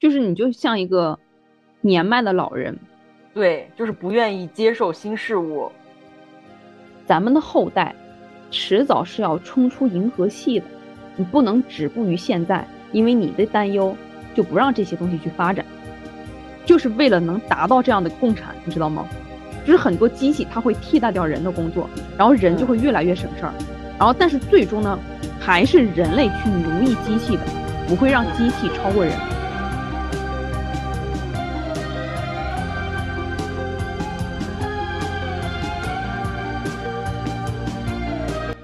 就是你就像一个年迈的老人，对，就是不愿意接受新事物。咱们的后代迟早是要冲出银河系的，你不能止步于现在，因为你的担忧就不让这些东西去发展，就是为了能达到这样的共产，你知道吗？就是很多机器它会替代掉人的工作，然后人就会越来越省事儿，然后但是最终呢，还是人类去奴役机器的，不会让机器超过人。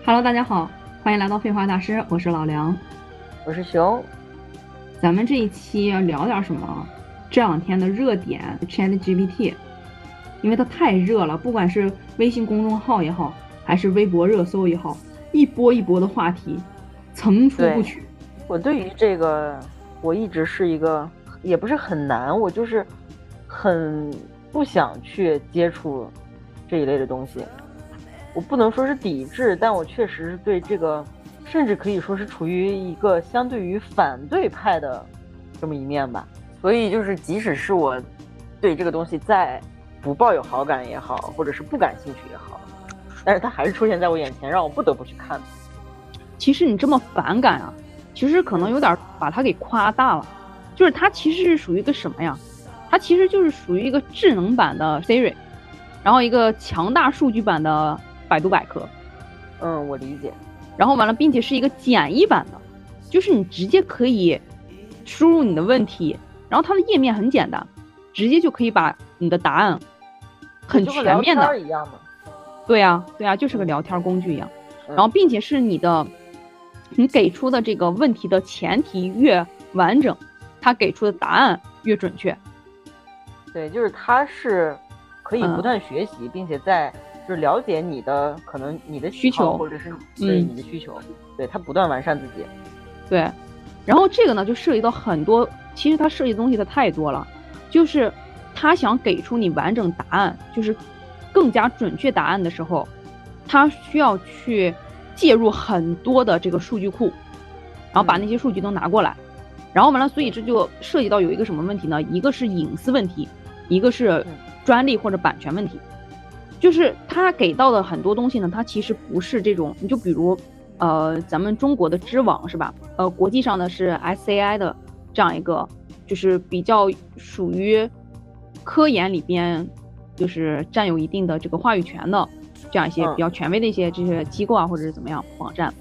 Hello，大家好，欢迎来到废话大师，我是老梁，我是熊。咱们这一期要聊点什么？这两天的热点 ChatGPT，因为它太热了，不管是微信公众号也好，还是微博热搜也好，一波一波的话题层出不穷。我对于这个，我一直是一个，也不是很难，我就是很不想去接触这一类的东西。我不能说是抵制，但我确实是对这个，甚至可以说是处于一个相对于反对派的这么一面吧。所以就是，即使是我对这个东西再不抱有好感也好，或者是不感兴趣也好，但是它还是出现在我眼前，让我不得不去看。其实你这么反感啊，其实可能有点把它给夸大了。就是它其实是属于一个什么呀？它其实就是属于一个智能版的 Siri，然后一个强大数据版的。百度百科，嗯，我理解。然后完了，并且是一个简易版的，就是你直接可以输入你的问题，然后它的页面很简单，直接就可以把你的答案很全面的。一样对呀，对呀，就是个聊天工具一样。然后，并且是你的，你给出的这个问题的前提越完整，它给出的答案越准确。对，就是它是可以不断学习，并且在。就是了解你的可能你的需求，或者是对你的需求，对他不断完善自己，对。然后这个呢，就涉及到很多，其实它涉及东西的太多了。就是他想给出你完整答案，就是更加准确答案的时候，他需要去介入很多的这个数据库，然后把那些数据都拿过来，然后完了，所以这就涉及到有一个什么问题呢？一个是隐私问题，一个是专利或者版权问题。就是他给到的很多东西呢，它其实不是这种。你就比如，呃，咱们中国的知网是吧？呃，国际上呢是 SAI 的这样一个，就是比较属于科研里边，就是占有一定的这个话语权的这样一些比较权威的一些这些机构啊，或者是怎么样网站。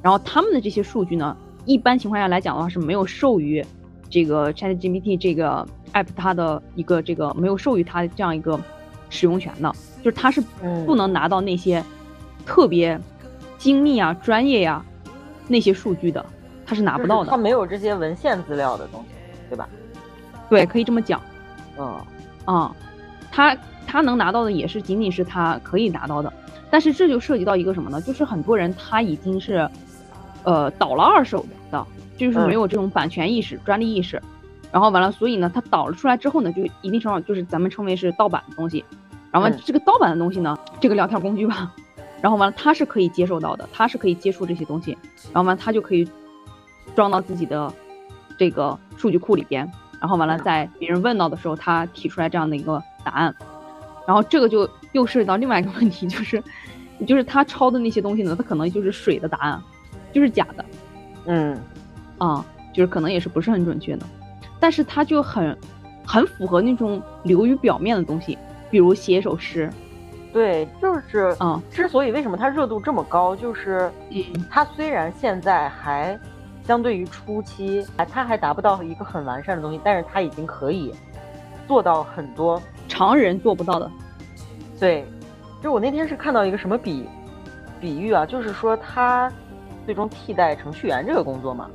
然后他们的这些数据呢，一般情况下来讲的话是没有授予这个 ChatGPT 这个 app 它的一个这个没有授予它这样一个。使用权的，就是他是不能拿到那些特别精密啊、专业呀那些数据的，他是拿不到的。他没有这些文献资料的东西，对吧？对，可以这么讲。嗯，啊，他他能拿到的也是仅仅是他可以拿到的，但是这就涉及到一个什么呢？就是很多人他已经是呃倒了二手的，就是没有这种版权意识、专利意识，然后完了，所以呢，他导了出来之后呢，就一定程度上就是咱们称为是盗版的东西。然后这个盗版的东西呢，这个聊天工具吧，然后完了他是可以接受到的，他是可以接触这些东西，然后完了它就可以装到自己的这个数据库里边，然后完了在别人问到的时候，他提出来这样的一个答案，然后这个就又涉及到另外一个问题，就是就是他抄的那些东西呢，它可能就是水的答案，就是假的，嗯，啊，就是可能也是不是很准确的，但是它就很很符合那种流于表面的东西。比如写一首诗，对，就是嗯，之所以为什么它热度这么高，就是嗯，它虽然现在还相对于初期，哎，它还达不到一个很完善的东西，但是它已经可以做到很多常人做不到的。对，就我那天是看到一个什么比比喻啊，就是说它最终替代程序员这个工作嘛，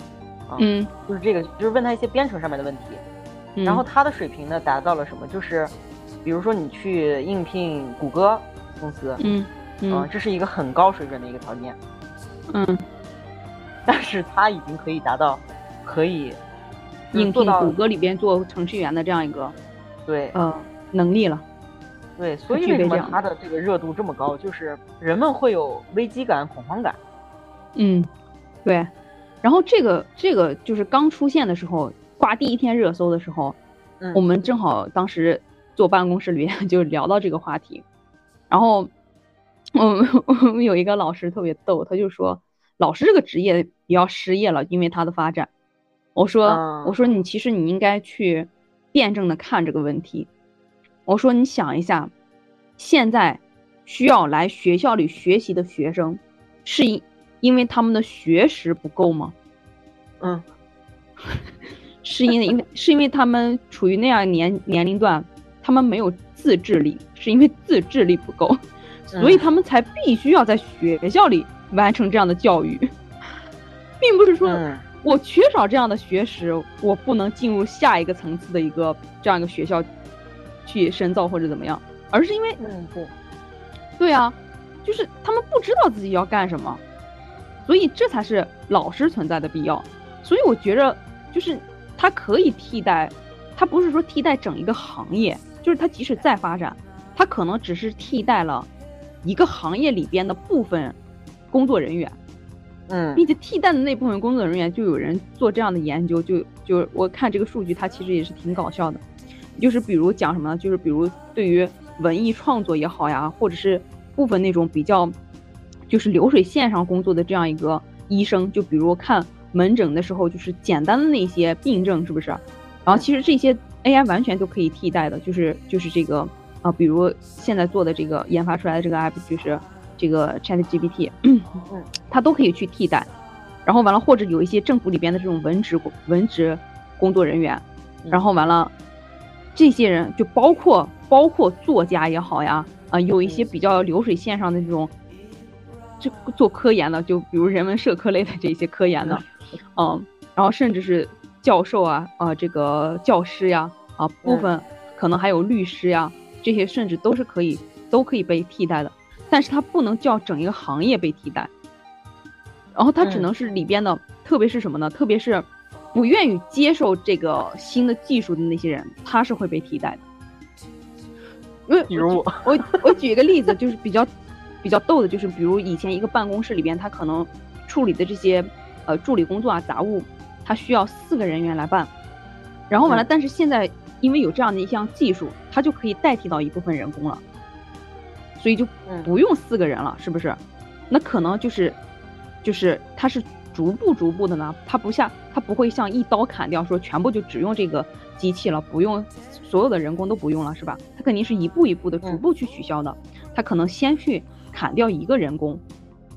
啊，嗯，就是这个，就是问他一些编程上面的问题，然后他的水平呢达到了什么，就是。比如说你去应聘谷歌公司，嗯嗯，这是一个很高水准的一个条件，嗯，但是他已经可以达到可以应聘谷歌里边做程序员的这样一个对。呃能力了，对，所以为什么他的这个热度这么高，就是人们会有危机感、恐慌感，嗯，对，然后这个这个就是刚出现的时候，挂第一天热搜的时候，嗯。我们正好当时坐办公室里面 就聊到这个话题，然后我们我们有一个老师特别逗，他就说老师这个职业也要失业了，因为他的发展。我说、嗯我说你其实你应该去辩证的看这个问题。我说你想一下，现在需要来学校里学习的学生，是因因为他们的学识不够吗？嗯 是因为因为是因为他们处于那样年年龄段，他们没有自制力，是因为自制力不够，所以他们才必须要在学校里完成这样的教育，并不是说嗯。我缺少这样的学识，我不能进入下一个层次的一个这样一个学校去深造或者怎么样，而是因为嗯对，对啊，就是他们不知道自己要干什么，所以这才是老师存在的必要。所以我觉着，就是它可以替代，它不是说替代整一个行业，就是它即使再发展，它可能只是替代了一个行业里边的部分工作人员，嗯并且替代的那部分工作人员，就有人做这样的研究，就就我看这个数据，它其实也是挺搞笑的，就是比如讲什么呢？就是比如对于文艺创作也好呀，或者是部分那种比较就是流水线上工作的这样一个医生，就比如看门诊的时候，就是简单的那些病症，是不是？然后其实这些 AI 完全都可以替代的，就是就是这个啊、比如现在做的这个研发出来的这个 app，就是这个 ChatGPT，它都可以去替代。然后完了，或者有一些政府里边的这种文职文职工作人员，然后完了，这些人就包括包括作家也好呀，啊、有一些比较流水线上的这种，这做科研的，就比如人文社科类的这些科研的，嗯，然后甚至是教授啊，啊、这个教师呀，啊，部分可能还有律师呀，这些甚至都是可以都可以被替代的，但是它不能叫整一个行业被替代，然后它只嗯。能是里边的，特别是什么呢？特别是不愿意接受这个新的技术的那些人，他是会被替代的。因为比如我，我我举一个例子，就是比较比较逗的，就是比如以前一个办公室里边，他可能处理的这些呃助理工作啊杂物，他需要四个人员来办，然后完了，嗯。但是现在因为有这样的一项技术，它就可以代替到一部分人工了，所以就嗯不用四个人了，是不是？那可能就是就是它是逐步逐步的呢，它不像它不会像一刀砍掉，说全部就只用这个机器了，不用所有的人工都不用了，是吧？它肯定是一步一步的逐嗯步去取消的，它可能先去砍掉一个人工，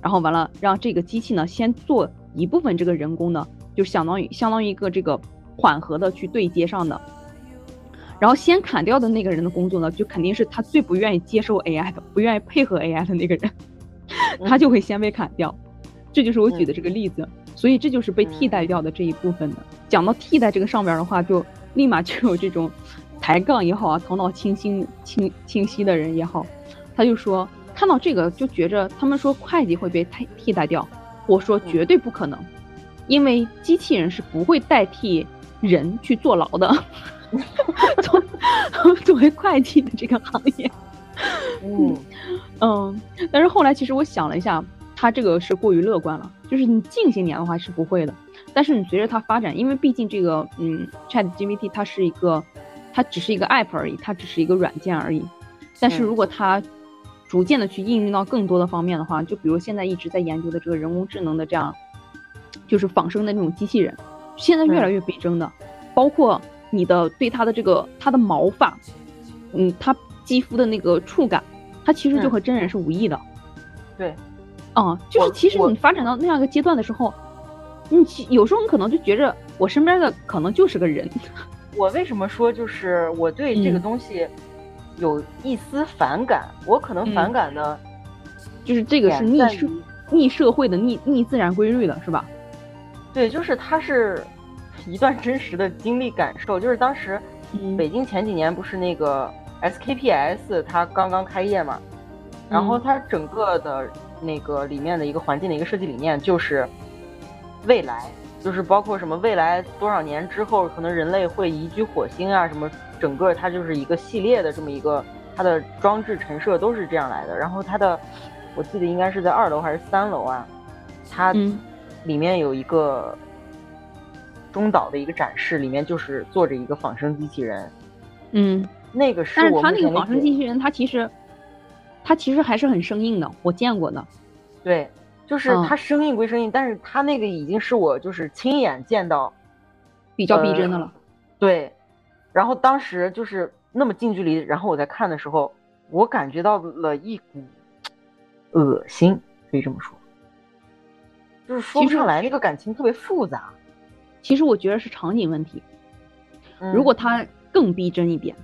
然后完了让这个机器呢先做一部分这个人工呢，就相当于相当于一个这个缓和的去对接上的。然后先砍掉的那个人的工作呢，就肯定是他最不愿意接受 AI 的，不愿意配合 AI 的那个人，他就会先被砍掉。这就是我举的这个例子，所以这就是被替代掉的这一部分的。讲到替代这个上边的话，就立马就有这种抬杠也好啊，头脑清晰清清晰的人也好，他就说看到这个就觉着他们说会计会被替替代掉，我说绝对不可能，因为机器人是不会代替人去坐牢的。作作为会计的这个行业，嗯嗯，但是后来其实我想了一下，它这个是过于乐观了。就是你近些年的话是不会的，但是你随着它发展，因为毕竟这个嗯，Chat GPT 它是一个，它只是一个 app 而已，它只是一个软件而已。但是嗯如果它逐渐的去应用到更多的方面的话，就比如现在一直在研究的这个人工智能的这样，就是仿生的那种机器人，现在越来越逼真的，包括你的对它的这个它的毛发，嗯，它肌肤的那个触感，它其实就嗯和真人是无异的。对，啊、就是其实你发展到那样一个阶段的时候，你其有时候你可能就觉着我身边的可能就是个人，我为什么说就是我对这个嗯东西有一丝反感？我可能反嗯感的就是这个是逆逆社会的逆逆自然规律的是吧？对，就是它是一段真实的经历感受，就是当时嗯。北京前几年不是那个 SKPS 它刚刚开业嘛，然后嗯。它整个的那个里面的一个环境的一个设计理念就是未来，就是包括什么未来多少年之后，可能人类会移居火星啊，什么整个它就是一个系列的这么一个它的装置陈设都是这样来的。然后它的我记得应该是在二楼还是三楼啊，它嗯。里面有一个中岛的一个展示，里面就是坐着一个仿生机器人。嗯，那个是但是他那个仿生机器人，他其实他其实还是很生硬的，我见过的。对，就是嗯它生硬归生硬，但是它那个已经是我就是亲眼见到，比较逼真的呃了。对，然后当时就是那么近距离，然后我在看的时候，我感觉到了一股恶心，可以这么说，就是说不上来，那个感情特别复杂。其实我觉得是场景问题。嗯如果他更逼真一点，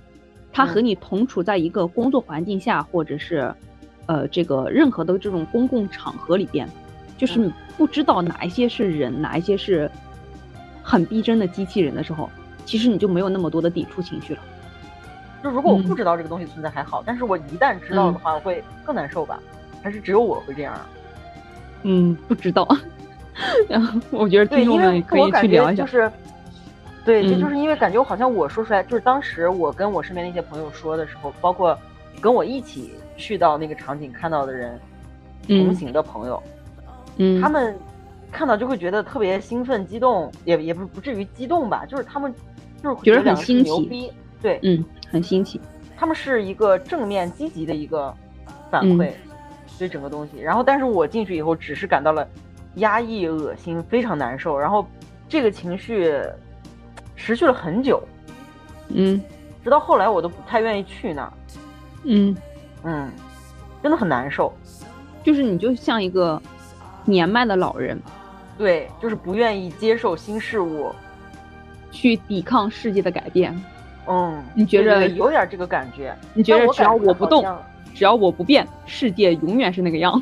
他和嗯你同处在一个工作环境下，或者是呃这个任何的这种公共场合里边，就是嗯不知道哪一些是人，哪一些是很逼真的机器人的时候，其实你就没有那么多的抵触情绪了。就如果我嗯不知道这个东西存在还好，但是我一旦知道的话，会更难受吧？还是只有我会这样啊？嗯，不知道。然后我觉得对，听众因为们可以我感去聊一下。觉就是，对，这嗯就是因为感觉我好像我说出来，就是当时我跟我身边那些朋友说的时候，包括跟我一起去到那个场景看到的人，同嗯行的朋友，嗯，他们看到就会觉得特别兴奋、激动，也也不不至于激动吧，就是他们就是会觉得很牛逼，对嗯很新奇。他们是一个正面积极的一个反嗯馈，对整个东西。然后，但是我进去以后，只是感到了压抑、恶心，非常难受。然后这个情绪持续了很久，嗯直到后来我都不太愿意去那儿。嗯，嗯，真的很难受。就是你就像一个年迈的老人，对，就是不愿意接受新事物。去抵抗世界的改变。嗯，你觉着对对对有点这个感觉？你觉得只要我不动，只要我不变，世界永远是那个样。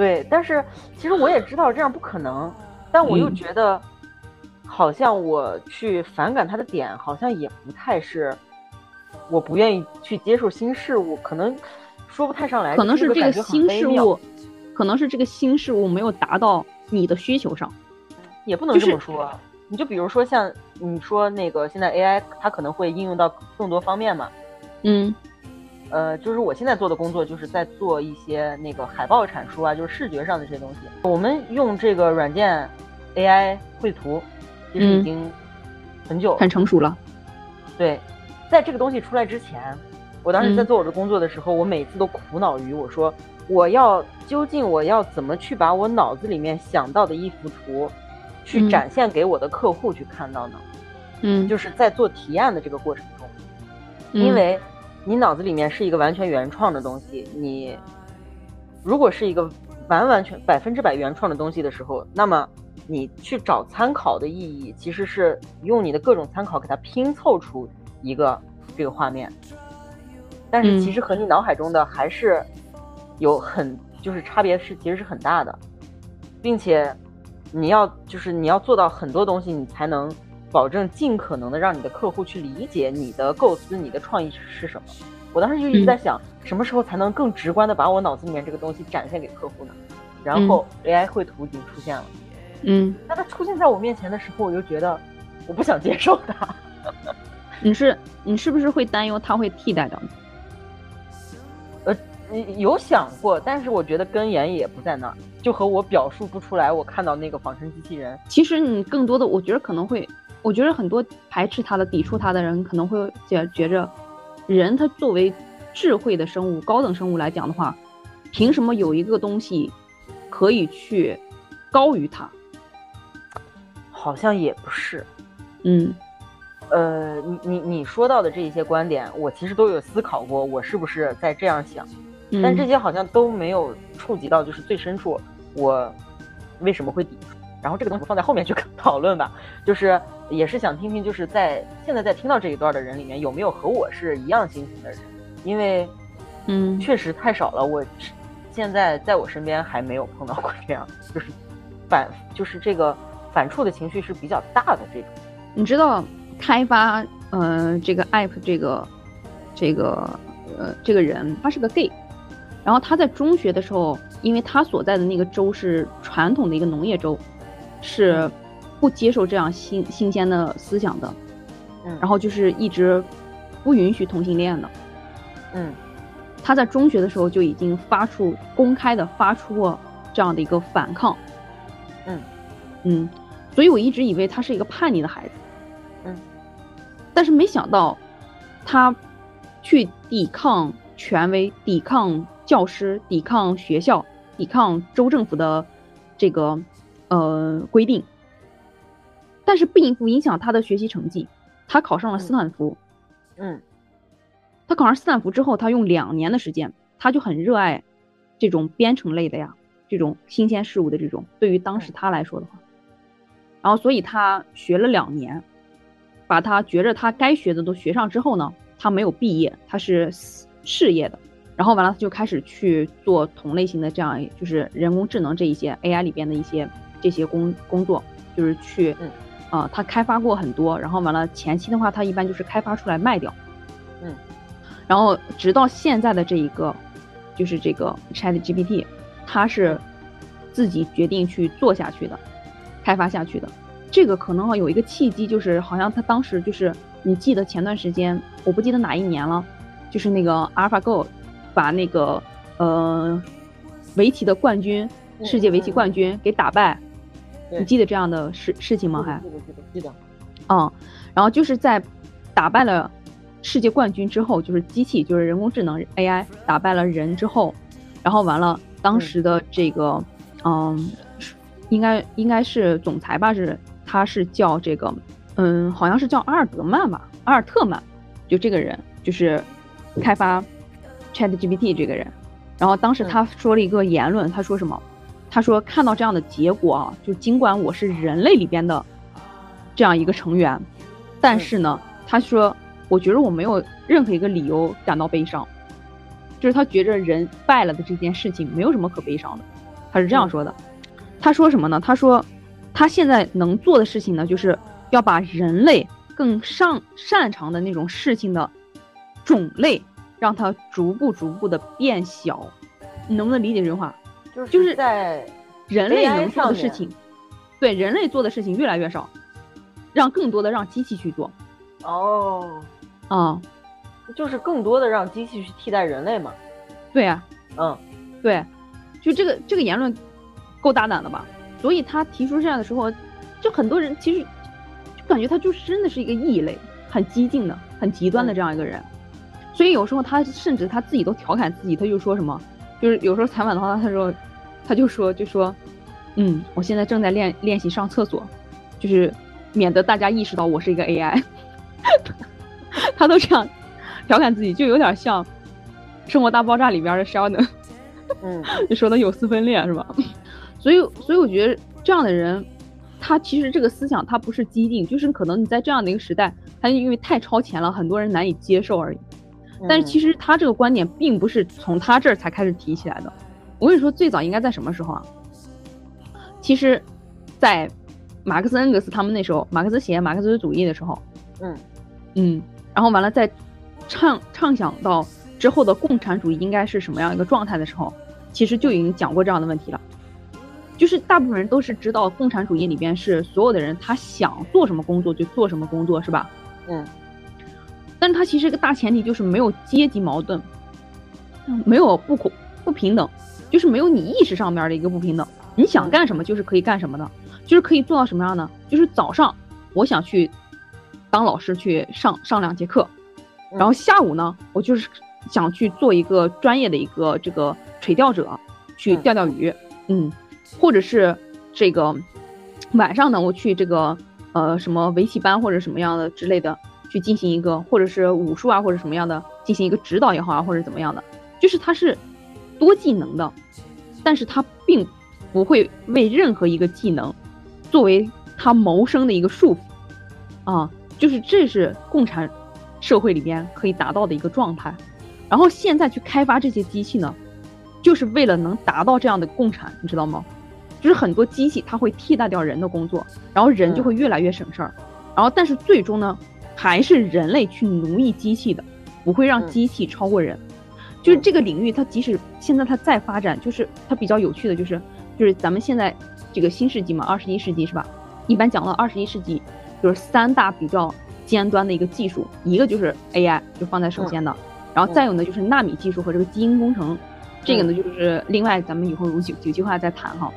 对，但是其实我也知道这样不可能，但我又嗯觉得，好像我去反感他的点，好像也不太是，我不愿意去接受新事物，可能说不太上来，可能是这个新事物，可能是这个新事物没有达到你的需求上。也不能这就是么说。你就比如说像你说那个现在 AI 它可能会应用到更多方面嘛，嗯呃，就是我现在做的工作就是在做一些那个海报产出啊，就是视觉上的这些东西。我们用这个软件 AI 绘图，其实已嗯经很久了。很成熟了。对，在这个东西出来之前，我当时在嗯做我的工作的时候，我每次都苦恼于我说我要究竟我要怎么去把我脑子里面想到的一幅图，去嗯展现给我的客户去看到呢？嗯，就是在做提案的这个过程中，嗯因为你脑子里面是一个完全原创的东西，你如果是一个完完全百分之百原创的东西的时候，那么你去找参考的意义，其实是用你的各种参考给它拼凑出一个这个画面。但是其嗯实和你脑海中的还是有很就是差别是其实是很大的，并且你要就是你要做到很多东西，你才能保证尽可能的让你的客户去理解你的构思、你的创意是什么。我当时就一直在想，什么时候才能更直观的把我脑子里面这个东西展现给客户呢？然后 AI 绘图已经出现了，嗯，那它出现在我面前的时候，我就觉得我不想接受它。你是你是不是会担忧它会替代掉你？有想过，但是我觉得根源也不在那儿，就和我表述不出来。我看到那个仿生机器人，其实你更多的，我觉得可能会，我觉得很多排斥他的、抵触他的人，可能会觉觉着，人他作为智慧的生物、高等生物来讲的话，凭什么有一个东西可以去高于他？好像也不是。嗯呃，你你你说到的这一些观点，我其实都有思考过，我是不是在这样想？嗯，但这些好像都没有触及到，就是最深处，我为什么会抵触？然后这个东西放在后面去讨论吧。就是也是想听听，就是在现在在听到这一段的人里面，有没有和我是一样心情的人？因为嗯确实太少了，我现在在我身边还没有碰到过这样，就是反就是这个反触的情绪是比较大的这种。你知道开发呃这个 app 这个这个呃这个人他是个 gay，然后他在中学的时候，因为他所在的那个州是传统的一个农业州，是不接受这样新新鲜的思想的，嗯，然后就是一直不允许同性恋的。嗯他在中学的时候就已经发出公开的发出过这样的一个反抗。嗯嗯，所以我一直以为他是一个叛逆的孩子，嗯，但是没想到他去抵抗权威、抵抗教师、抵抗学校、抵抗州政府的这个呃规定，但是并不影响他的学习成绩。他考上了斯坦福，嗯，他考上斯坦福之后，他用两年的时间，他就很热爱这种编程类的呀，这种新鲜事物的这种，对于当时他来说的话，然后所以他学了两年，把他觉着他该学的都学上之后呢，他没有毕业，他是事业的，然后完了他就开始去做同类型的这样，就是人工智能这一些 AI 里边的一些这些工工作，就是去。啊，他开发过很多，然后完了前期的话，他一般就是开发出来卖掉，嗯，然后直到现在的这一个，就是这个 Chat GPT，他是自己决定去做下去的，开发下去的。这个可能有一个契机，就是好像他当时就是你记得前段时间，我不记得哪一年了，就是那个 AlphaGo 把那个呃围棋的冠军，世界围棋冠军给打败。你记得这样的事事情吗？还记得记得记得。嗯，然后就是在打败了世界冠军之后，就是机器，就是人工智能 AI 打败了人之后，然后完了，当时的这个，嗯，应该应该是总裁吧？是他是叫这个，嗯，好像是叫阿尔德曼吧？阿尔特曼，就这个人，就是开发 ChatGPT 这个人。然后当时他说了一个言论，他说什么？他说：“看到这样的结果啊，就尽管我是人类里边的这样一个成员，但是呢，他说，我觉得我没有任何一个理由感到悲伤，就是他觉着人败了的这件事情没有什么可悲伤的，他是这样说的。他说什么呢？他说，他现在能做的事情呢，就是要把人类更上擅长的那种事情的种类，让它逐步逐步的变小。你能不能理解这句话？”就是在人类能做的事情，对人类做的事情越来越少，让更多的让机器去做。哦，啊，就是更多的让机器去替代人类嘛。对呀，嗯，对，就这个这个言论够大胆了吧？所以他提出这样的时候，就很多人其实就感觉他就是真的是一个异类，很激进的、很极端的这样一个人。所以有时候他甚至他自己都调侃自己，他就说什么。就是有时候采访的话，他说，他就说，就说，嗯，我现在正在练练习上厕所，就是免得大家意识到我是一个 AI。他都这样调侃自己，就有点像《生活大爆炸》里边的 Sheldon，嗯，就说的有丝分裂是吧？所以，所以我觉得这样的人，他其实这个思想他不是激进，就是可能你在这样的一个时代，他因为太超前了，很多人难以接受而已。但是其实他这个观点并不是从他这儿才开始提起来的，我跟你说，最早应该在什么时候啊？其实，在马克思恩格斯他们那时候，马克思写马克思主义的时候，嗯嗯，然后完了再畅畅想到之后的共产主义应该是什么样一个状态的时候，其实就已经讲过这样的问题了，就是大部分人都是知道共产主义里边是所有的人他想做什么工作就做什么工作，是吧？嗯。但是它其实一个大前提就是没有阶级矛盾，没有不不不平等，就是没有你意识上面的一个不平等。你想干什么就是可以干什么的，就是可以做到什么样呢？就是早上我想去当老师去上上两节课，然后下午呢我就是想去做一个专业的一个这个垂钓者，去钓钓鱼，嗯，或者是这个晚上呢我去这个呃什么围棋班或者什么样的之类的。去进行一个，或者是武术啊，或者什么样的，进行一个指导也好啊，或者怎么样的，就是它是多技能的，但是他并不会为任何一个技能作为他谋生的一个束缚，啊，就是这是共产社会里边可以达到的一个状态。然后现在去开发这些机器呢，就是为了能达到这样的共产，你知道吗？就是很多机器它会替代掉人的工作，然后人就会越来越省事儿，然后但是最终呢？还是人类去奴役机器的，不会让机器超过人。就是这个领域，它即使现在它再发展，就是它比较有趣的就是，就是咱们现在这个新世纪嘛，二十一世纪是吧？一般讲到二十一世纪，就是三大比较尖端的一个技术，一个就是 AI，就放在首先的，然后再有呢就是纳米技术和这个基因工程，这个呢就是另外咱们以后有有有计划再谈哈。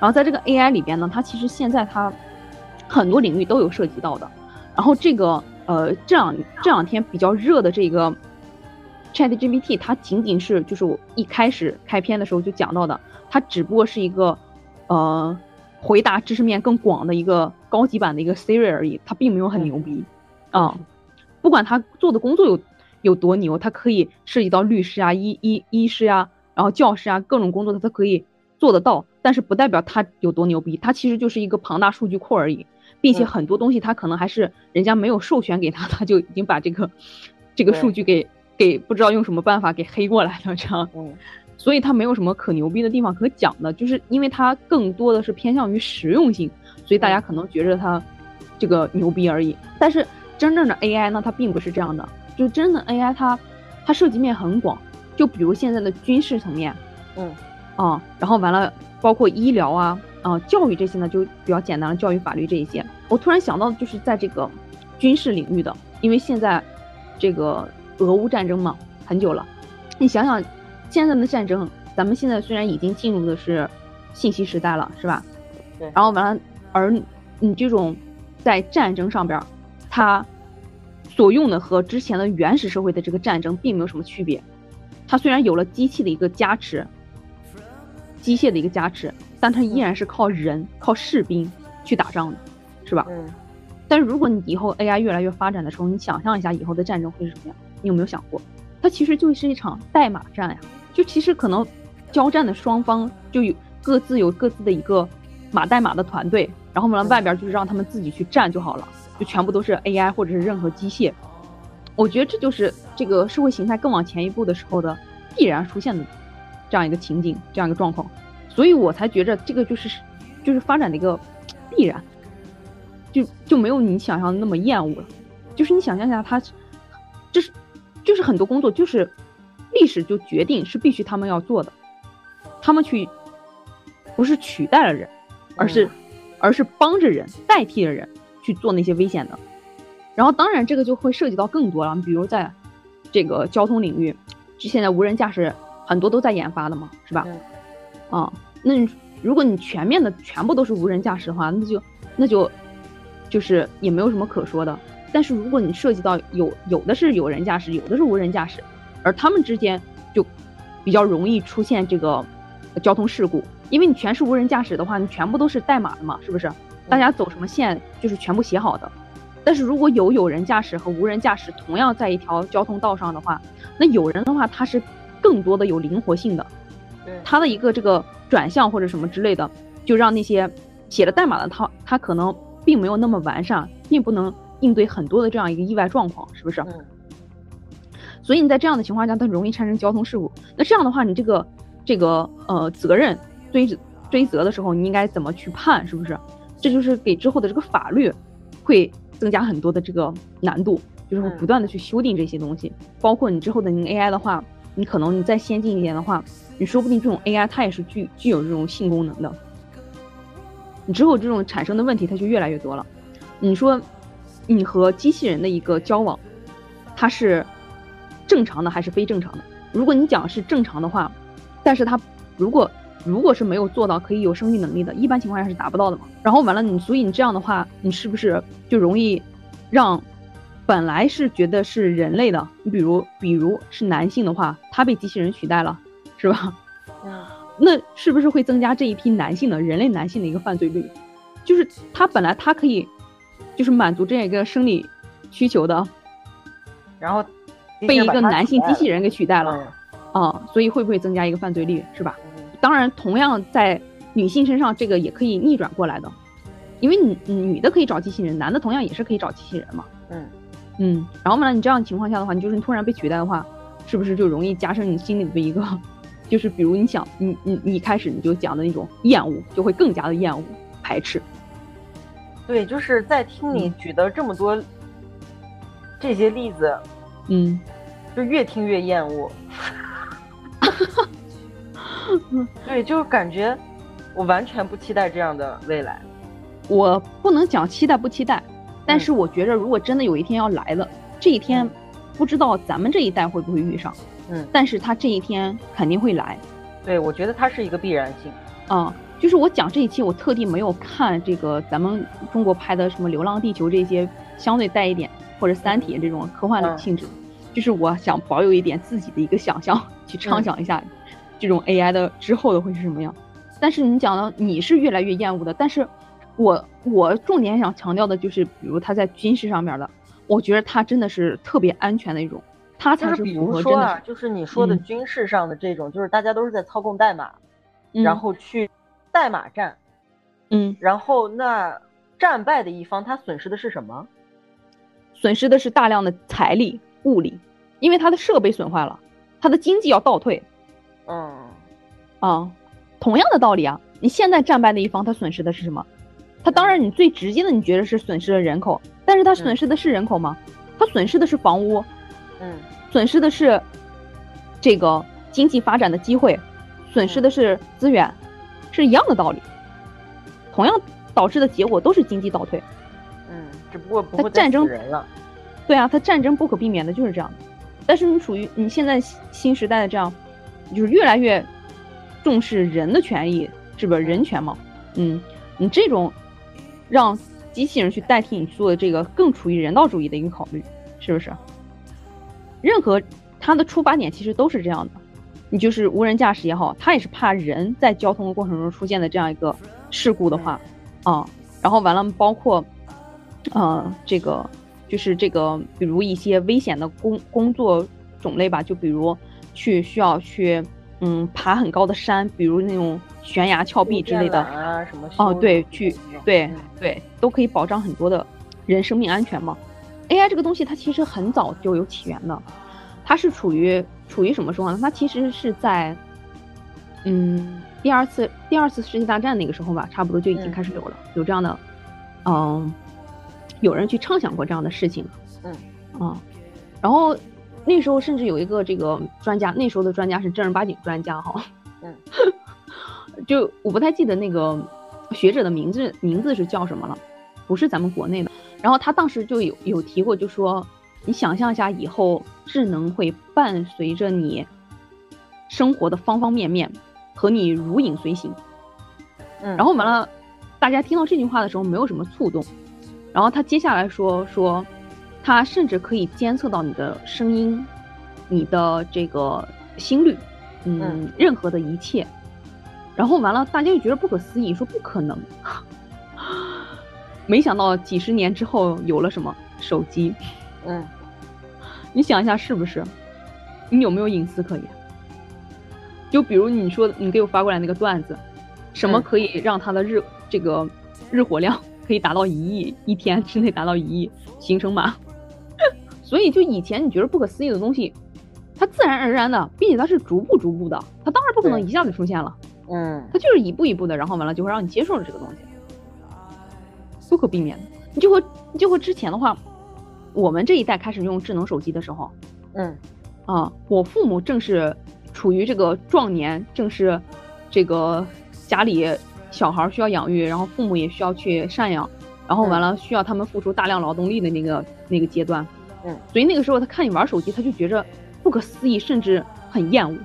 然后在这个 AI 里边呢，它其实现在它很多领域都有涉及到的。然后这个呃，这两这两天比较热的这个 Chat GPT，它仅仅是就是我一开始开篇的时候就讲到的，它只不过是一个呃回答知识面更广的一个高级版的一个 Siri 而已，它并没有很牛逼啊。不管他做的工作有有多牛，他可以涉及到律师啊、医医医师呀，然后教师啊各种工作，他都可以做得到。但是不代表他有多牛逼，他其实就是一个庞大数据库而已，并且很多东西他可能还是人家没有授权给他，他就已经把这个这个数据给给不知道用什么办法给黑过来的，这样。所以它没有什么可牛逼的地方可讲的，就是因为它更多的是偏向于实用性，所以大家可能觉着它这个牛逼而已。但是真正的 AI 呢，它并不是这样的，就真的 AI 它它涉及面很广，就比如现在的军事层面，嗯，啊，然后完了包括医疗啊啊教育这些呢就比较简单了，教育法律这一些。我突然想到就是在这个军事领域的，因为现在这个俄乌战争嘛很久了，你想想。现在的战争，咱们现在虽然已经进入的是信息时代了，是吧？对。然后完了，而你这种在战争上边，它所用的和之前的原始社会的这个战争并没有什么区别。它虽然有了机器的一个加持，机械的一个加持，但它依然是靠人、靠士兵去打仗的，是吧？嗯。但是如果你以后 AI 越来越发展的时候，你想象一下以后的战争会是什么样？你有没有想过？它其实就是一场代码战呀。就其实可能，交战的双方就有各自有各自的一个码代码的团队，然后呢外边就是让他们自己去战就好了，就全部都是 AI 或者是任何机械。我觉得这就是这个社会形态更往前一步的时候的必然出现的这样一个情景，这样一个状况，所以我才觉着这个就是就是发展的一个必然，就就没有你想象的那么厌恶了。就是你想象一下，它这是就是很多工作就是。历史就决定是必须他们要做的，他们去不是取代了人，而是而是帮着人代替了人去做那些危险的。然后当然这个就会涉及到更多了，比如在这个交通领域，就现在无人驾驶很多都在研发的嘛，是吧？啊，那如果你全面的全部都是无人驾驶的话，那就那就就是也没有什么可说的。但是如果你涉及到有有的是有人驾驶，有的是无人驾驶。而他们之间就比较容易出现这个交通事故，因为你全是无人驾驶的话，你全部都是代码的嘛，是不是？大家走什么线就是全部写好的。但是如果有有人驾驶和无人驾驶同样在一条交通道上的话，那有人的话他是更多的有灵活性的，他的一个这个转向或者什么之类的，就让那些写了代码的他他可能并没有那么完善，并不能应对很多的这样一个意外状况，是不是？所以你在这样的情况下，它容易产生交通事故。那这样的话，你这个这个呃责任追追责的时候，你应该怎么去判？是不是？这就是给之后的这个法律会增加很多的这个难度，就是会不断的去修订这些东西。包括你之后的那个 AI 的话，你可能你再先进一点的话，你说不定这种 AI 它也是具具有这种性功能的。你之后这种产生的问题它就越来越多了。你说你和机器人的一个交往，它是。正常的还是非正常的？如果你讲是正常的话，但是它如果如果是没有做到可以有生育能力的，一般情况下是达不到的嘛。然后完了你，所以你这样的话，你是不是就容易让本来是觉得是人类的，你比如比如是男性的话，他被机器人取代了，是吧？那是不是会增加这一批男性的人类男性的一个犯罪率？就是他本来他可以就是满足这样一个生理需求的，然后。被一个男性机器人给取代了，啊，所以会不会增加一个犯罪率，是吧？当然，同样在女性身上，这个也可以逆转过来的，因为女女的可以找机器人，男的同样也是可以找机器人嘛。嗯嗯，然后呢，你这样情况下的话，你就是你突然被取代的话，是不是就容易加深你心里的一个，就是比如你想你你你一开始你就讲的那种厌恶，就会更加的厌恶排斥。对，就是在听你举的这么多这些例子。嗯，就越听越厌恶。对，就是感觉我完全不期待这样的未来。我不能讲期待不期待，但是我觉着如果真的有一天要来了，这一天不知道咱们这一代会不会遇上。嗯，但是他这一天肯定会来。对，我觉得它是一个必然性。嗯，就是我讲这一期，我特地没有看这个咱们中国拍的什么《流浪地球》这些相对带一点或者《三体》这种科幻的性质，就是我想保有一点自己的一个想象，去畅想一下这种 AI 的之后的会是什么样。但是你讲到你是越来越厌恶的，但是我我重点想强调的就是，比如它在军事上面的，我觉得它真的是特别安全的一种，它才是比如说啊，就是你说的军事上的这种，就是大家都是在操控代码，然后去代码战，嗯，然后那战败的一方他损失的是什么？损失的是大量的财力物力，因为他的设备损坏了，他的经济要倒退，嗯，啊。同样的道理啊，你现在战败的一方，他损失的是什么？他当然，你最直接的，你觉得是损失了人口，但是他损失的是人口吗？他损失的是房屋，嗯，损失的是这个经济发展的机会，损失的是资源，是一样的道理。同样导致的结果都是经济倒退。嗯，只不过不会战争人了。对啊，它战争不可避免的就是这样。但是你处于你现在新时代的这样，就是越来越。重视人的权益，是不是人权嘛？嗯，你这种让机器人去代替你做的这个，更处于人道主义的一个考虑，是不是？任何它的出发点其实都是这样的，你就是无人驾驶也好，它也是怕人在交通的过程中出现的这样一个事故的话，啊，然后完了，包括，呃，这个就是这个，比如一些危险的工工作种类吧，就比如去需要去。嗯，爬很高的山，比如那种悬崖峭壁之类的啊，什么哦，对，去，对对，都可以保障很多的人生命安全嘛。AI 这个东西它其实很早就有起源的，它是处于处于什么时候呢？它其实是在嗯第二次第二次世界大战那个时候吧，差不多就已经开始有了，有这样的，嗯，有人去畅想过这样的事情，嗯啊，然后。那时候甚至有一个这个专家，那时候的专家是正儿八经专家哈，嗯，就我不太记得那个学者的名字名字是叫什么了，不是咱们国内的。然后他当时就有有提过，就说你想象一下，以后智能会伴随着你生活的方方面面，和你如影随形。嗯，然后完了，大家听到这句话的时候没有什么触动。然后他接下来说说。他甚至可以监测到你的声音，你的这个心率，嗯，任何的一切。然后完了，大家就觉得不可思议，说不可能。没想到几十年之后有了什么手机，嗯，你想一下是不是？你有没有隐私可言？就比如你说你给我发过来那个段子，什么可以让它的日这个日活量 可以达到一亿，一天之内达到一亿，形成码？所以，就以前你觉得不可思议的东西，它自然而然的，并且它是逐步逐步的，它当然不可能一下子出现了。嗯，它就是一步一步的，然后完了就会让你接受了这个东西，不可避免的。你就和你就和之前的话，我们这一代开始用智能手机的时候，嗯，啊，我父母正是处于这个壮年，正是这个家里小孩需要养育，然后父母也需要去赡养，然后完了需要他们付出大量劳动力的那个那个阶段。嗯，所以那个时候他看你玩手机，他就觉着不可思议，甚至很厌恶。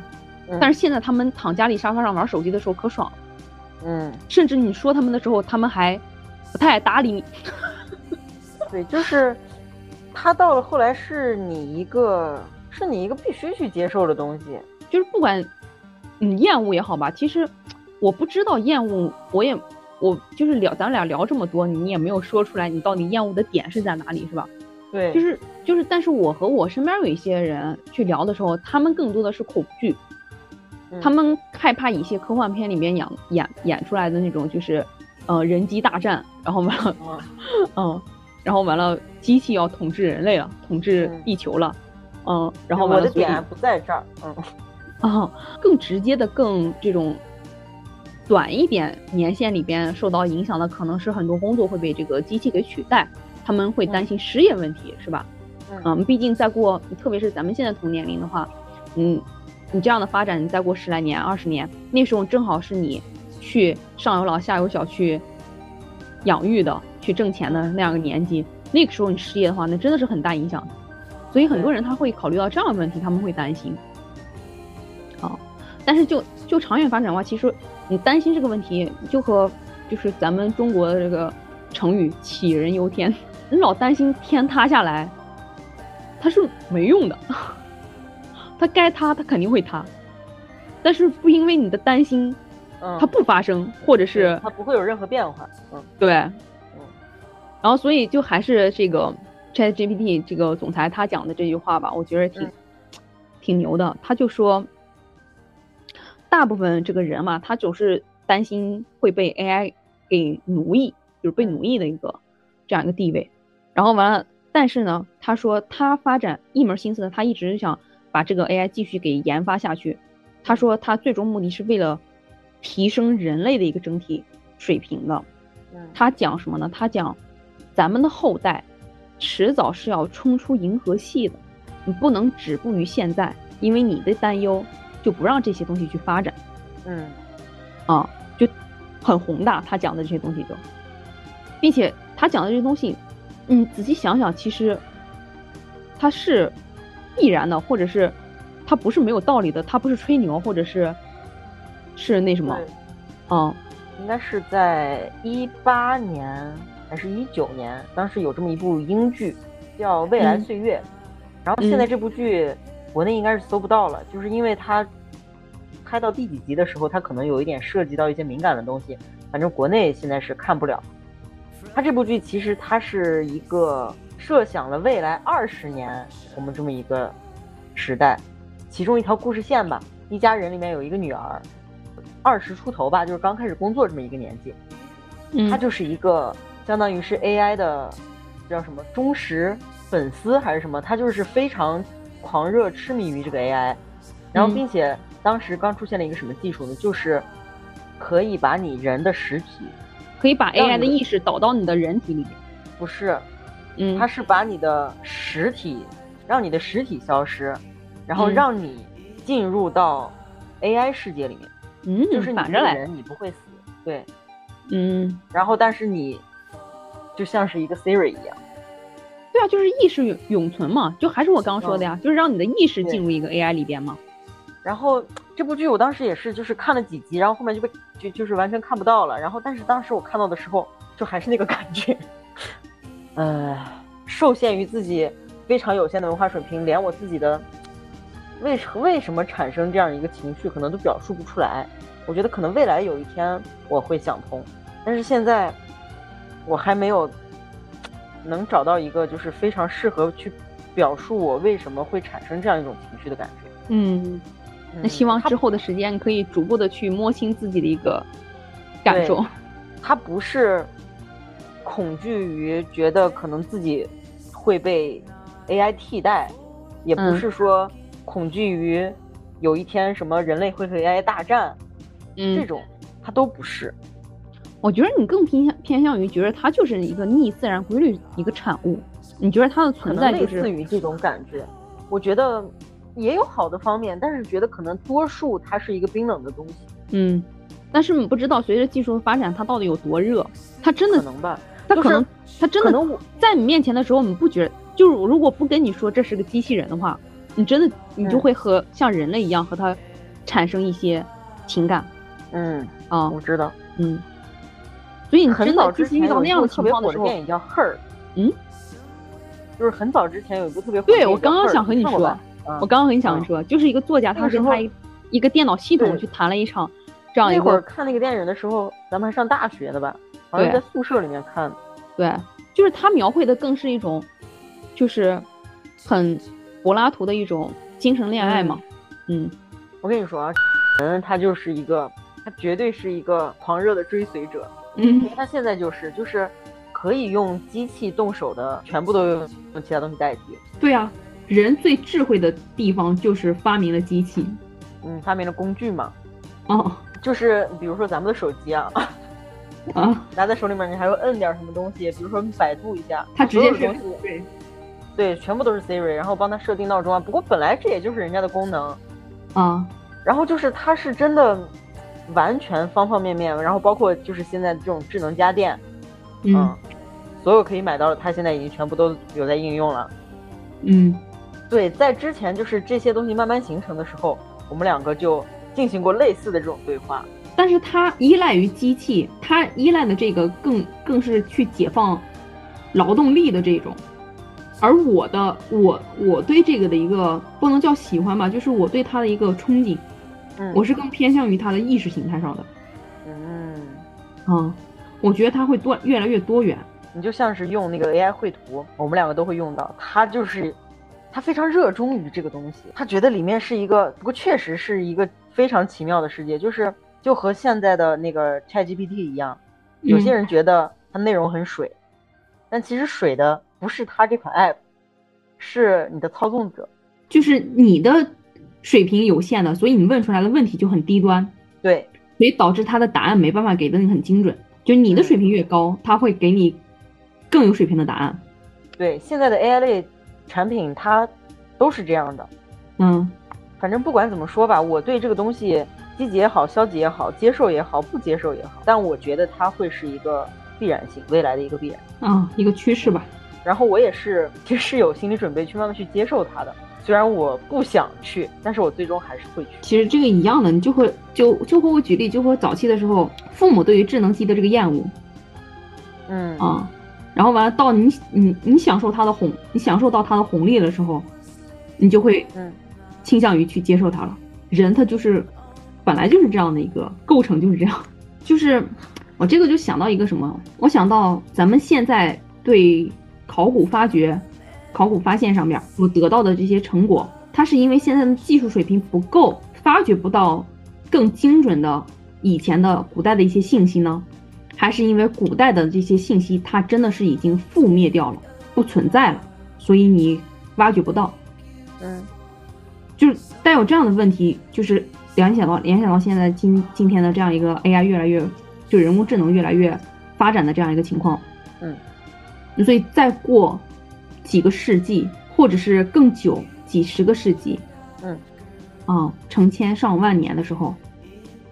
但是现在他们躺家里沙发上玩手机的时候可爽了。嗯，甚至你说他们的时候，他们还不太搭理你。对，就是他到了后来是你一个，是你一个必须去接受的东西。就是不管你厌恶也好吧，其实我不知道厌恶，我也我就是聊咱俩聊这么多，你也没有说出来你到底厌恶的点是在哪里，是吧？对，就是就是，但是我和我身边有一些人去聊的时候，他们更多的是恐惧，他们害怕一些科幻片里面演演演出来的那种，就是，呃，人机大战，然后完了，嗯，然后完了，机器要统治人类了，统治地球了，嗯，然后完了，我的点不在这儿，嗯，啊，更直接的，更这种短一点年限里边受到影响的，可能是很多工作会被这个机器给取代。他们会担心失业问题，是吧？嗯，毕竟再过，特别是咱们现在同年龄的话，嗯，你这样的发展，你再过十来年、二十年，那时候正好是你去上有老下有小去养育的、去挣钱的那样个年纪。那个时候你失业的话，那真的是很大影响。所以很多人他会考虑到这样的问题，他们会担心。啊，但是就就长远发展的话，其实你担心这个问题，就和就是咱们中国的这个成语“杞人忧天”，你老担心天塌下来，它是没用的，它该塌它肯定会塌，但是不因为你的担心，嗯，它不发生，或者是它不会有任何变化，嗯，对，嗯，然后所以就还是这个 ChatGPT 这个总裁他讲的这句话吧，我觉得挺、嗯挺牛的。他就说，大部分这个人嘛，他总是担心会被 AI 给奴役，就是被奴役的一个这样一个地位。然后完了，但是呢，他说他发展一门心思的，他一直想把这个 AI 继续给研发下去。他说他最终目的是为了提升人类的一个整体水平的。嗯，他讲什么呢？他讲咱们的后代迟早是要冲出银河系的，你不能止步于现在，因为你的担忧就不让这些东西去发展嗯，啊，就很宏大。他讲的这些东西就，并且他讲的这些东西，你仔细想想，其实它是必然的，或者是它不是没有道理的，它不是吹牛，或者是是那什么，对，嗯应该是在一八年还是一九年，当时有这么一部英剧叫《未来嗯。岁月》，然后现在嗯。这部剧国内应该是搜不到了，就是因为它拍到第几集的时候，它可能有一点涉及到一些敏感的东西，反正国内现在是看不了。它这部剧其实它是一个设想了未来二十年我们这么一个时代，其中一条故事线吧，一家人里面有一个女儿，二十出头吧，就是刚开始工作这么一个年纪，嗯，她就是一个相当于是 AI 的叫什么忠实粉丝还是什么，他就是非常狂热痴迷于这个 AI，然后嗯并且当时刚出现了一个什么技术呢，就是可以把你人的实体，可以把 AI 的意识导到你的人体里面。不是，嗯，它是把你的实体，让你的实体消失，然后嗯。让你进入到 AI 世界里面，嗯，就是你反着来，这个人你不会死，对，嗯，然后但是你就像是一个 Siri 一样，对啊，就是意识永永存嘛，就还是我刚刚说的呀，就是让你的意识进入一个 AI 里边嘛。然后这部剧我当时也是就是看了几集，然后后面就被就就是完全看不到了，然后但是当时我看到的时候就还是那个感觉，呃，受限于自己非常有限的文化水平，连我自己的为什为什么产生这样一个情绪，可能都表述不出来。我觉得可能未来有一天我会想通，但是现在我还没有能找到一个就是非常适合去表述我为什么会产生这样一种情绪的感觉。嗯，那希望之后的时间可以逐步的去摸清自己的一个感受。他不是恐惧于觉得可能自己会被 AI 替代，也不嗯是说恐惧于有一天什么人类会和 AI 大战，这嗯，种他都不是。我觉得你更偏向偏向于觉得它就是一个逆自然规律一个产物，你觉得它的可存能类似在就是于这种感觉，我觉得也有好的方面，但是觉得可能多数它是一个冰冷的东西，嗯，但是你不知道随着技术的发展，它到底有多热，它真的可能吧。它可能它真的可能我在你面前的时候，你不觉得，就是如果不跟你说这是个机器人的话，你真的你就嗯会和像人类一样和它产生一些情感。嗯，啊，我知道，嗯，所以你很真的之前遇到那样的特别情况的时候，火的电影叫《Her》，嗯，就是很早之前有一部特别火的对我刚刚想和你说我刚刚很想说，就是一个作家，他跟他一一个电脑系统去谈了一场这样一那会儿看那个电影的时候，咱们还上大学的吧？好像对在宿舍里面看的。对，就是他描绘的更是一种，就是很柏拉图的一种精神恋爱嘛，嗯我跟你说啊，人他就是一个，他绝对是一个狂热的追随者。嗯他现在就是就是可以用机器动手的，全部都用用其他东西代替。对啊，人最智慧的地方就是发明了机器。嗯，发明了工具嘛，哦就是比如说咱们的手机啊，啊，拿在手里面，你还要摁点什么东西，比如说你百度一下，它直接是东西，对，对，全部都是 Siri，然后帮他设定闹钟啊。不过本来这也就是人家的功能，啊，然后就是他是真的完全方方面面，然后包括就是现在这种智能家电，嗯所有可以买到的，它现在已经全部都有在应用了。嗯对，在之前就是这些东西慢慢形成的时候，我们两个就进行过类似的这种对话。但是它依赖于机器，它依赖的这个更更是去解放劳动力的这种。而我的我我对这个的一个不能叫喜欢吧，就是我对它的一个憧憬，嗯，我是更偏向于它的意识形态上的。嗯，嗯，我觉得它会多越来越多元。你就像是用那个 AI 绘图，我们两个都会用到，他就是他非常热衷于这个东西，他觉得里面是一个，不过确实是一个非常奇妙的世界，就是就和现在的那个 ChatGPT 一样，有些人觉得它内容很水，但其实水的不是它这款 App，是你的操纵者，就是你的水平有限的，所以你问出来的问题就很低端，对，所以导致他的答案没办法给的你很精准，就你的水平越高，他会给你。更有水平的答案，对现在的 AI 类产品，它都是这样的。嗯，反正不管怎么说吧，我对这个东西积极也好，消极也好，接受也好，不接受也好，但我觉得它会是一个必然性，未来的一个必然，啊，一个趋势吧。然后我也是，其实是有心理准备去慢慢去接受它的。虽然我不想去，但是我最终还是会去。其实这个一样的，你就会就就和我举例，就和早期的时候，父母对于智能机的这个厌恶，嗯啊。然后完了，到你你你享受它的红，你享受到它的红利的时候，你就会嗯倾向于去接受它了。人他就是本来就是这样的一个构成，就是这样。就是我这个就想到一个什么，我想到咱们现在对考古发掘、考古发现上面所得到的这些成果，它是因为现在的技术水平不够，发掘不到更精准的以前的古代的一些信息呢？还是因为古代的这些信息，它真的是已经覆灭掉了，不存在了，所以你挖掘不到。嗯，就是带有这样的问题，就是联想到联想到现在今今天的这样一个 AI 越来越，就人工智能越来越发展的这样一个情况。嗯，所以再过几个世纪，或者是更久几十个世纪，嗯，啊，成千上万年的时候，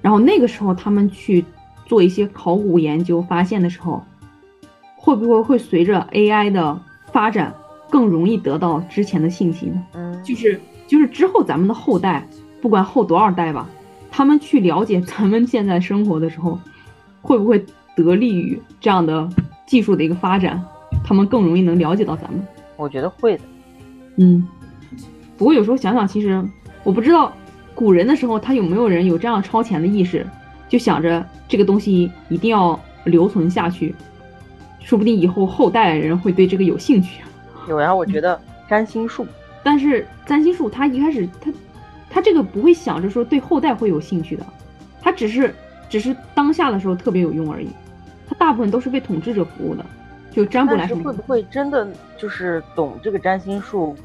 然后那个时候他们去。做一些考古研究发现的时候，会不会会随着 AI 的发展更容易得到之前的信息呢？嗯，就是就是之后咱们的后代，不管后多少代吧，他们去了解咱们现在生活的时候，会不会得利于这样的技术的一个发展？他们更容易能了解到咱们？我觉得会的。嗯，不过有时候想想，其实我不知道古人的时候，他有没有人有这样超前的意识？就想着这个东西一定要留存下去，说不定以后后代人会对这个有兴趣。有呀，我觉得占星术，但是占星术它一开始它，它这个不会想着说对后代会有兴趣的，它只是只是当下的时候特别有用而已。它大部分都是为统治者服务的，就占卜来说。会不会真的就是懂这个占星术，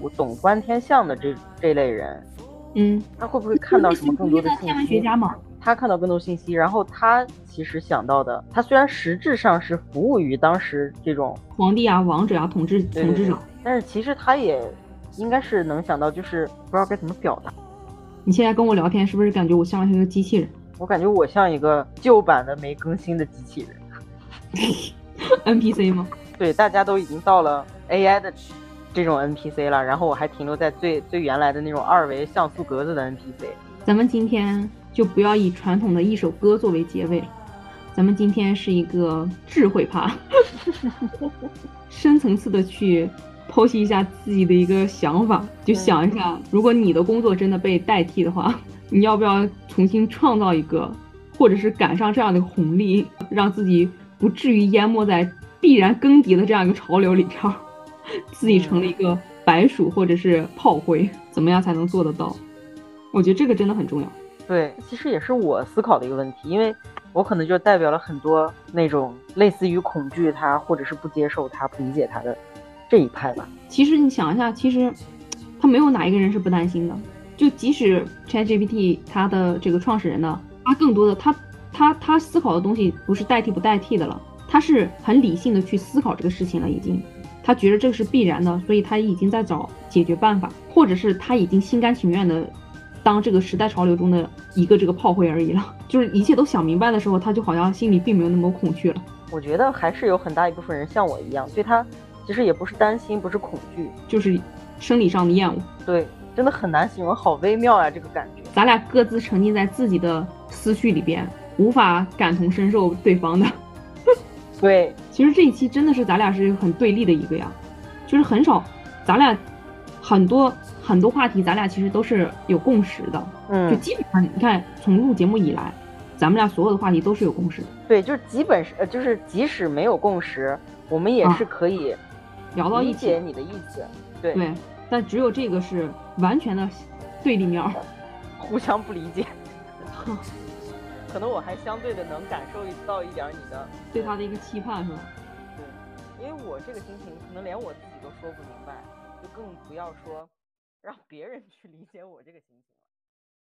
我懂观天象的这这类人？嗯，他会不会看到什么更多的信息？天文学家嘛。他看到更多信息，然后他其实想到的，他虽然实质上是服务于当时这种皇帝啊、王者啊、统治统治者，但是其实他也应该是能想到，就是不知道该怎么表达。你现在跟我聊天，是不是感觉我像一个机器人？我感觉我像一个旧版的没更新的机器人 NPC 吗？对，大家都已经到了 AI 的这种 NPC 了，然后我还停留在最最原来的那种二维像素格子的 NPC。咱们今天。就不要以传统的一首歌作为结尾了，咱们今天是一个智慧趴，深层次的去剖析一下自己的一个想法，就想一下，如果你的工作真的被代替的话，你要不要重新创造一个，或者是赶上这样的红利，让自己不至于淹没在必然更迭的这样一个潮流里边，自己成了一个白鼠或者是炮灰，怎么样才能做得到？我觉得这个真的很重要。对，其实也是我思考的一个问题，因为我可能就代表了很多那种类似于恐惧他，或者是不接受他、不理解他的这一派吧。其实你想一下，其实 他没有哪一个人是不担心的。就即使 ChatGPT 它的这个创始人呢，他更多的他他他思考的东西不是代替不代替的了，他是很理性的去思考这个事情了，已经，他觉得这个是必然的，所以他已经在找解决办法，或者是他已经心甘情愿的。当这个时代潮流中的一个这个炮灰而已了，就是一切都想明白的时候，他就好像心里并没有那么恐惧了。我觉得还是有很大一部分人像我一样，对他其实也不是担心，不是恐惧，就是生理上的厌恶。对，真的很难形容，好微妙啊，这个感觉。咱俩各自沉浸在自己的思绪里边，无法感同身受对方的。对，其实这一期真的是咱俩是很对立的一个呀，就是很少，咱俩很多很多话题，咱俩其实都是有共识的。嗯，就基本上你看，从录节目以来，咱们俩所有的话题都是有共识的。对，就是基本是，呃，就是即使没有共识，我们也是可以聊到一起。理解你的意思，对。对，但只有这个是完全的对立面，互相不理解。可能我还相对的能感受到一点你的对他的一个期盼，是吧？对，因为我这个心情，可能连我自己都说不明白，就更不要说让别人去理解我这个心情。